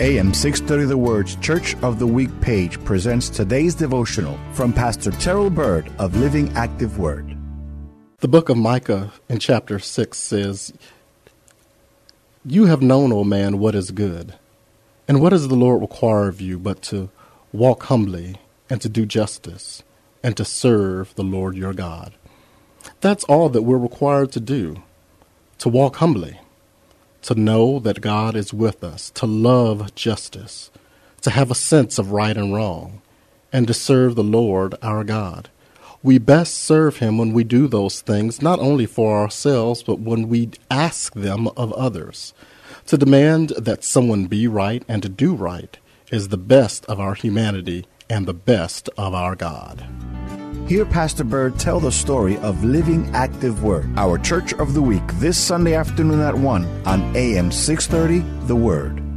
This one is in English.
AM 630 The Word's Church of the Week page presents today's devotional from Pastor Terrell Byrd of Living Active Word. The book of Micah in chapter 6 says, You have known, O man, what is good. And what does the Lord require of you but to walk humbly and to do justice and to serve the Lord your God? That's all that we're required to do, to walk humbly to know that God is with us, to love justice, to have a sense of right and wrong, and to serve the Lord our God. We best serve Him when we do those things, not only for ourselves, but when we ask them of others. To demand that someone be right and to do right is the best of our humanity and the best of our God. Hear Pastor Byrd tell the story of Living Active Word, our Church of the Week, this Sunday afternoon at 1 on AM 630, The Word.